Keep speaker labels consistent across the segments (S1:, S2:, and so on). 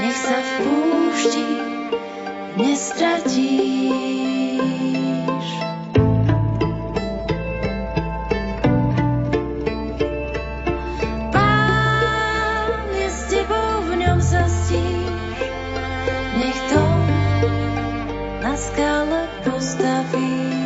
S1: nech sa v púšti nestratíš. Pán je s tebou, v ňom sa stíš, nech to na skale postavíš.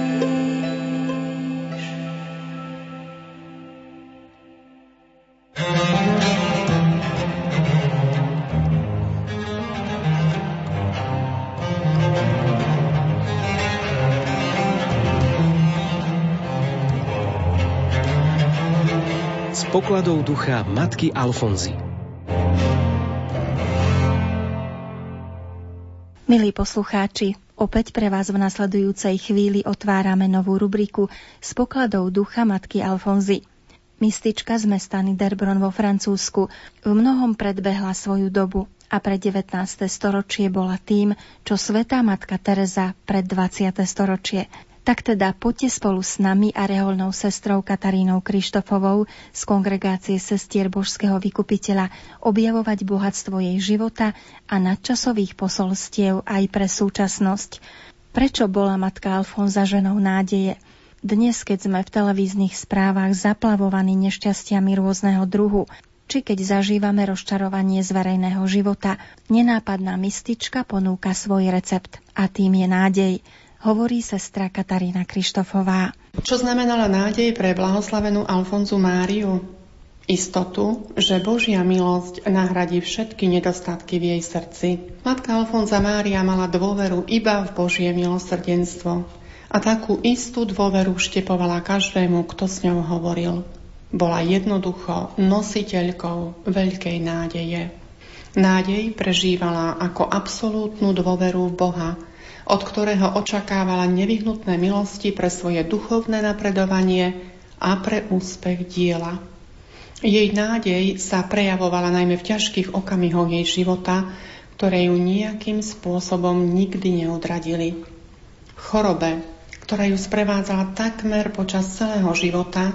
S2: Pokladov ducha matky Alfonzy.
S3: Milí poslucháči, opäť pre vás v nasledujúcej chvíli otvárame novú rubriku z pokladov ducha matky Alfonzy. Mystička z mesta Niderbron vo Francúzsku v mnohom predbehla svoju dobu a pre 19. storočie bola tým, čo svetá matka Teresa pred 20. storočie. Tak teda poďte spolu s nami a reholnou sestrou Katarínou Krištofovou z kongregácie sestier Božského vykupiteľa objavovať bohatstvo jej života a nadčasových posolstiev aj pre súčasnosť. Prečo bola matka Alfonza ženou nádeje? Dnes, keď sme v televíznych správach zaplavovaní nešťastiami rôzneho druhu, či keď zažívame rozčarovanie z verejného života, nenápadná mystička ponúka svoj recept a tým je nádej hovorí sestra Katarína Krištofová.
S4: Čo znamenala nádej pre blahoslavenú Alfonzu Máriu? Istotu, že Božia milosť nahradí všetky nedostatky v jej srdci. Matka Alfonza Mária mala dôveru iba v Božie milosrdenstvo a takú istú dôveru štepovala každému, kto s ňou hovoril. Bola jednoducho nositeľkou veľkej nádeje. Nádej prežívala ako absolútnu dôveru v Boha, od ktorého očakávala nevyhnutné milosti pre svoje duchovné napredovanie a pre úspech diela. Jej nádej sa prejavovala najmä v ťažkých okamihoch jej života, ktoré ju nejakým spôsobom nikdy neodradili. Chorobe, ktorá ju sprevádzala takmer počas celého života,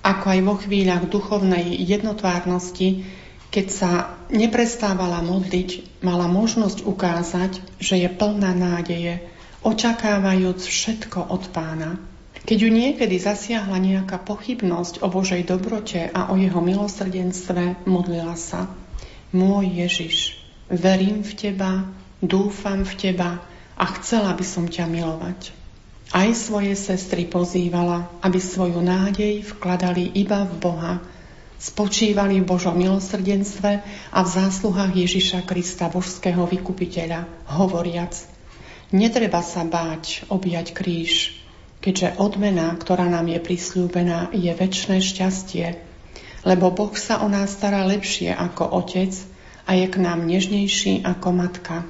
S4: ako aj vo chvíľach duchovnej jednotvárnosti, keď sa neprestávala modliť, mala možnosť ukázať, že je plná nádeje, očakávajúc všetko od pána. Keď ju niekedy zasiahla nejaká pochybnosť o Božej dobrote a o jeho milosrdenstve, modlila sa. Môj Ježiš, verím v teba, dúfam v teba a chcela by som ťa milovať. Aj svoje sestry pozývala, aby svoju nádej vkladali iba v Boha, spočívali v Božom milosrdenstve a v zásluhách Ježiša Krista, božského vykupiteľa, hovoriac Netreba sa báť objať kríž, keďže odmena, ktorá nám je prislúbená, je väčšné šťastie, lebo Boh sa o nás stará lepšie ako otec a je k nám nežnejší ako matka.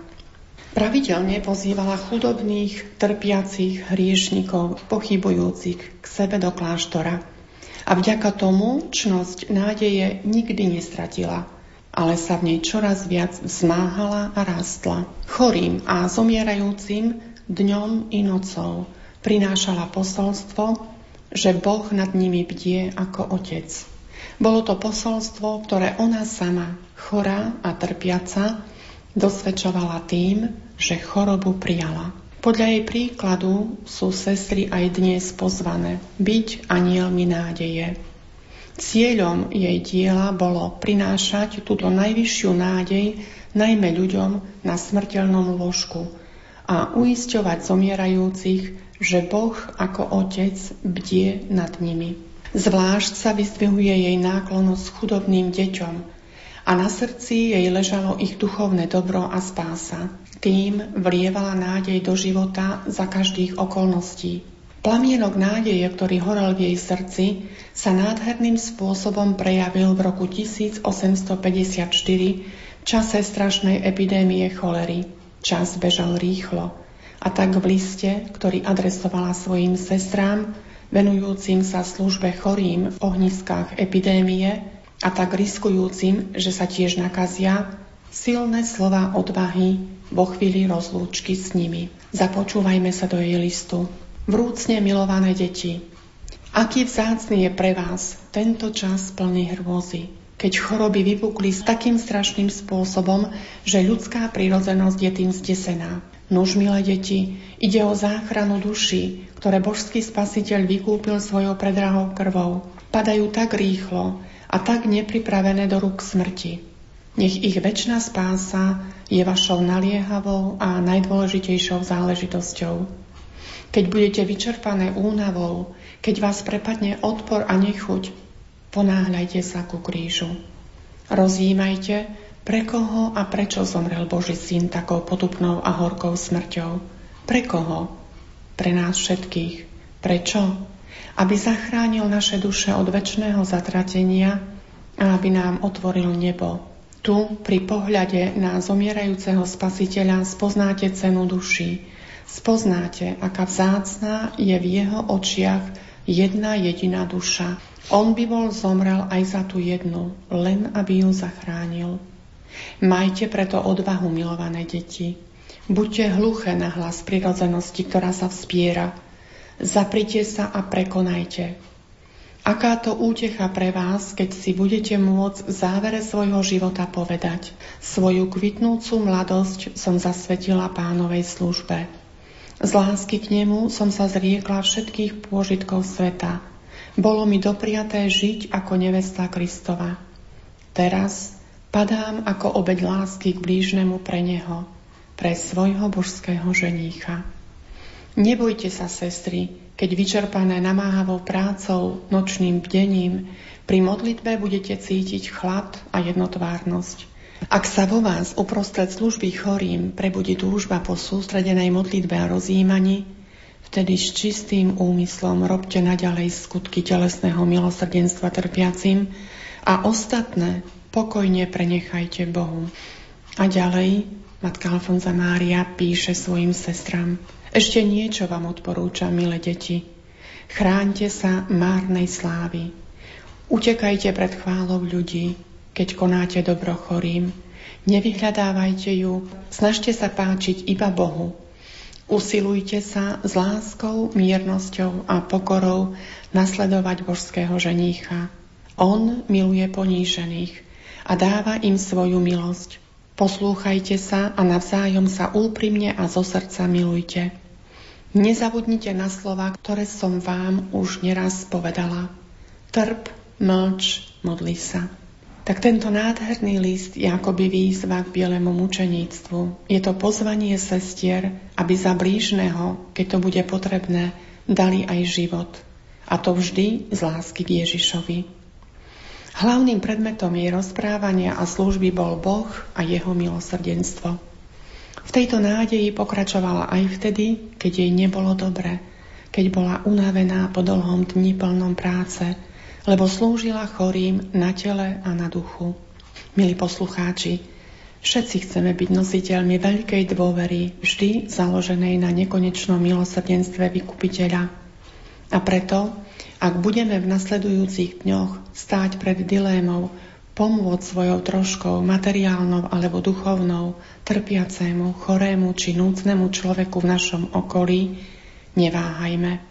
S4: Pravidelne pozývala chudobných, trpiacich, hriešnikov, pochybujúcich k sebe do kláštora – a vďaka tomu čnosť nádeje nikdy nestratila, ale sa v nej čoraz viac vzmáhala a rástla. Chorým a zomierajúcim dňom i nocou prinášala posolstvo, že Boh nad nimi bdie ako otec. Bolo to posolstvo, ktoré ona sama, chorá a trpiaca, dosvedčovala tým, že chorobu prijala. Podľa jej príkladu sú sestry aj dnes pozvané byť anielmi nádeje. Cieľom jej diela bolo prinášať túto najvyššiu nádej najmä ľuďom na smrteľnom lôžku a uisťovať zomierajúcich, že Boh ako Otec bdie nad nimi. Zvlášť sa vyzdvihuje jej náklonosť chudobným deťom a na srdci jej ležalo ich duchovné dobro a spása. Tým vlievala nádej do života za každých okolností. Plamienok nádeje, ktorý horel v jej srdci, sa nádherným spôsobom prejavil v roku 1854 v čase strašnej epidémie cholery. Čas bežal rýchlo a tak v liste, ktorý adresovala svojim sestrám, venujúcim sa službe chorým v ohniskách epidémie a tak riskujúcim, že sa tiež nakazia, silné slova odvahy vo chvíli rozlúčky s nimi. Započúvajme sa do jej listu. Vrúcne milované deti, aký vzácný je pre vás tento čas plný hrôzy. keď choroby vypukli s takým strašným spôsobom, že ľudská prírodzenosť je tým zdesená. Nuž, milé deti, ide o záchranu duší, ktoré božský spasiteľ vykúpil svojou predrahou krvou. Padajú tak rýchlo a tak nepripravené do rúk smrti. Nech ich väčšina spása je vašou naliehavou a najdôležitejšou záležitosťou. Keď budete vyčerpané únavou, keď vás prepadne odpor a nechuť, ponáhľajte sa ku krížu. Rozjímajte, pre koho a prečo zomrel Boží syn takou potupnou a horkou smrťou. Pre koho? Pre nás všetkých. Prečo? Aby zachránil naše duše od väčšného zatratenia a aby nám otvoril nebo. Tu, pri pohľade na zomierajúceho spasiteľa, spoznáte cenu duší. Spoznáte, aká vzácná je v jeho očiach jedna jediná duša, on by bol zomrel aj za tú jednu, len aby ju zachránil. Majte preto odvahu, milované deti. Buďte hluché na hlas prirodzenosti, ktorá sa vspiera. Zaprite sa a prekonajte. Aká to útecha pre vás, keď si budete môcť v závere svojho života povedať svoju kvitnúcu mladosť som zasvetila pánovej službe. Z lásky k nemu som sa zriekla všetkých pôžitkov sveta – bolo mi dopriaté žiť ako nevesta Kristova. Teraz padám ako obeď lásky k blížnemu pre neho, pre svojho božského ženícha. Nebojte sa, sestry, keď vyčerpané namáhavou prácou, nočným bdením, pri modlitbe budete cítiť chlad a jednotvárnosť. Ak sa vo vás uprostred služby chorým prebudí túžba po sústredenej modlitbe a rozjímaní, Vtedy s čistým úmyslom robte naďalej skutky telesného milosrdenstva trpiacim a ostatné pokojne prenechajte Bohu. A ďalej matka Alfonza Mária píše svojim sestram. Ešte niečo vám odporúčam, milé deti. Chráňte sa márnej slávy. Utekajte pred chválou ľudí, keď konáte dobro chorým. Nevyhľadávajte ju, snažte sa páčiť iba Bohu Usilujte sa s láskou, miernosťou a pokorou nasledovať božského ženícha. On miluje ponížených a dáva im svoju milosť. Poslúchajte sa a navzájom sa úprimne a zo srdca milujte. Nezabudnite na slova, ktoré som vám už neraz povedala. Trp, mlč, modli sa. Tak tento nádherný list je akoby výzva k bielemu mučeníctvu. Je to pozvanie sestier, aby za blížneho, keď to bude potrebné, dali aj život. A to vždy z lásky k Ježišovi. Hlavným predmetom jej rozprávania a služby bol Boh a jeho milosrdenstvo. V tejto nádeji pokračovala aj vtedy, keď jej nebolo dobre, keď bola unavená po dlhom dni plnom práce, lebo slúžila chorým na tele a na duchu. Milí poslucháči, všetci chceme byť nositeľmi veľkej dôvery, vždy založenej na nekonečnom milosrdenstve vykupiteľa. A preto, ak budeme v nasledujúcich dňoch stáť pred dilémou pomôcť svojou troškou, materiálnou alebo duchovnou, trpiacému, chorému či núcnemu človeku v našom okolí, neváhajme.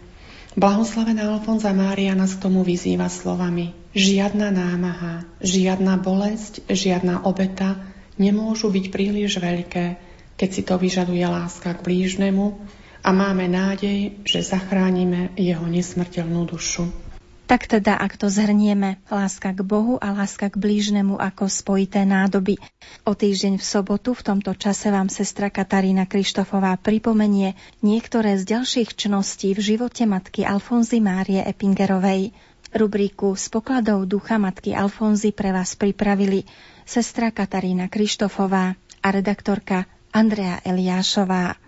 S4: Blahoslavená Alfonza Mária nás k tomu vyzýva slovami Žiadna námaha, žiadna bolesť, žiadna obeta nemôžu byť príliš veľké, keď si to vyžaduje láska k blížnemu a máme nádej, že zachránime jeho nesmrteľnú dušu.
S3: Tak teda, ak to zhrnieme, láska k Bohu a láska k blížnemu ako spojité nádoby. O týždeň v sobotu v tomto čase vám sestra Katarína Krištofová pripomenie niektoré z ďalších čností v živote matky Alfonzy Márie Epingerovej. Rubriku s pokladou ducha matky Alfonzy pre vás pripravili sestra Katarína Krištofová a redaktorka Andrea Eliášová.